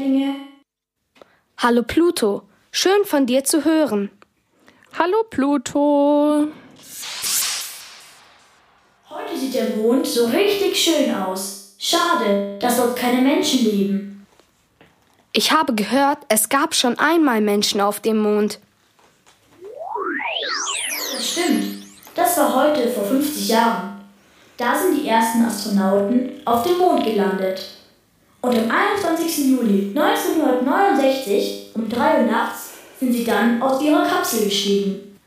Schädlinge. Hallo Pluto, schön von dir zu hören. Hallo Pluto. Heute sieht der Mond so richtig schön aus. Schade, dass dort keine Menschen leben. Ich habe gehört, es gab schon einmal Menschen auf dem Mond. Das stimmt. Das war heute vor 50 Jahren. Da sind die ersten Astronauten auf dem Mond gelandet. Und am 21. Juli 1969 um 3 Uhr nachts sind sie dann aus ihrer Kapsel gestiegen.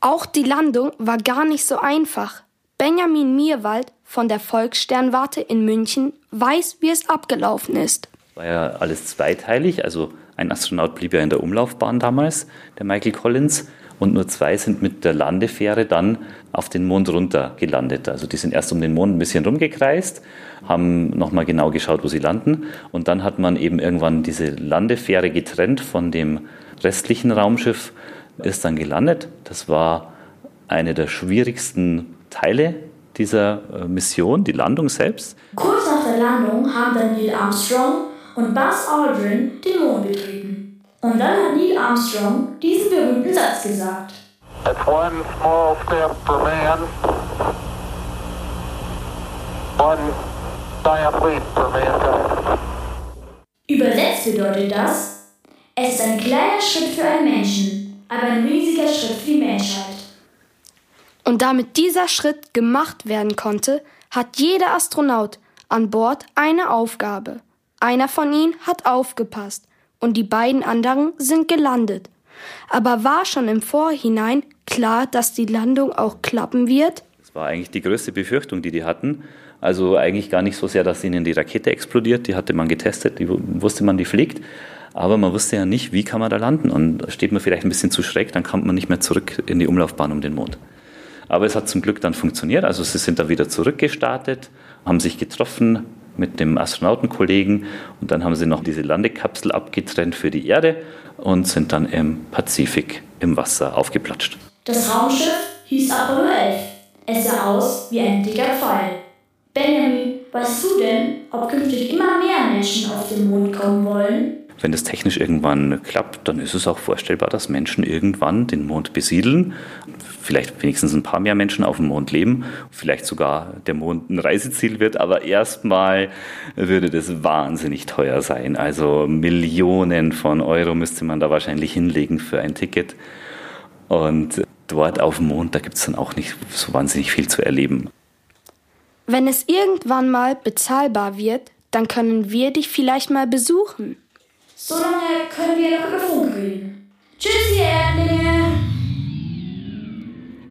Auch die Landung war gar nicht so einfach. Benjamin Mierwald von der Volkssternwarte in München weiß, wie es abgelaufen ist. War ja alles zweiteilig, also ein Astronaut blieb ja in der Umlaufbahn damals, der Michael Collins, und nur zwei sind mit der Landefähre dann auf den Mond runter gelandet. Also die sind erst um den Mond ein bisschen rumgekreist, haben nochmal genau geschaut, wo sie landen und dann hat man eben irgendwann diese Landefähre getrennt von dem restlichen Raumschiff, ist dann gelandet. Das war eine der schwierigsten Teile dieser äh, Mission, die Landung selbst. Kurz nach der Landung haben dann Neil Armstrong und Buzz Aldrin den Mond betreten. Und dann hat Neil Armstrong diesen berühmten Satz gesagt. It's one small step for man, one giant leap for mankind. Übersetzt bedeutet das, es ist ein kleiner Schritt für einen Menschen, aber ein riesiger Schritt für die Menschheit. Und damit dieser Schritt gemacht werden konnte, hat jeder Astronaut an Bord eine Aufgabe. Einer von ihnen hat aufgepasst und die beiden anderen sind gelandet. Aber war schon im Vorhinein klar, dass die Landung auch klappen wird? Das war eigentlich die größte Befürchtung, die die hatten. Also eigentlich gar nicht so sehr, dass ihnen die Rakete explodiert, die hatte man getestet, die wusste man, die fliegt. Aber man wusste ja nicht, wie kann man da landen. Und steht man vielleicht ein bisschen zu schräg, dann kommt man nicht mehr zurück in die Umlaufbahn um den Mond. Aber es hat zum Glück dann funktioniert. Also sie sind da wieder zurückgestartet, haben sich getroffen mit dem Astronautenkollegen und dann haben sie noch diese Landekapsel abgetrennt für die Erde und sind dann im Pazifik im Wasser aufgeplatscht. Das Raumschiff hieß Apollo 11. Es sah aus wie ein dicker Pfeil. Benjamin, weißt du denn, ob künftig immer mehr Menschen auf den Mond kommen wollen? Wenn das technisch irgendwann klappt, dann ist es auch vorstellbar, dass Menschen irgendwann den Mond besiedeln. Vielleicht wenigstens ein paar mehr Menschen auf dem Mond leben. Vielleicht sogar der Mond ein Reiseziel wird. Aber erstmal würde das wahnsinnig teuer sein. Also Millionen von Euro müsste man da wahrscheinlich hinlegen für ein Ticket. Und dort auf dem Mond, da gibt es dann auch nicht so wahnsinnig viel zu erleben. Wenn es irgendwann mal bezahlbar wird, dann können wir dich vielleicht mal besuchen. So lange können wir noch über Funk reden.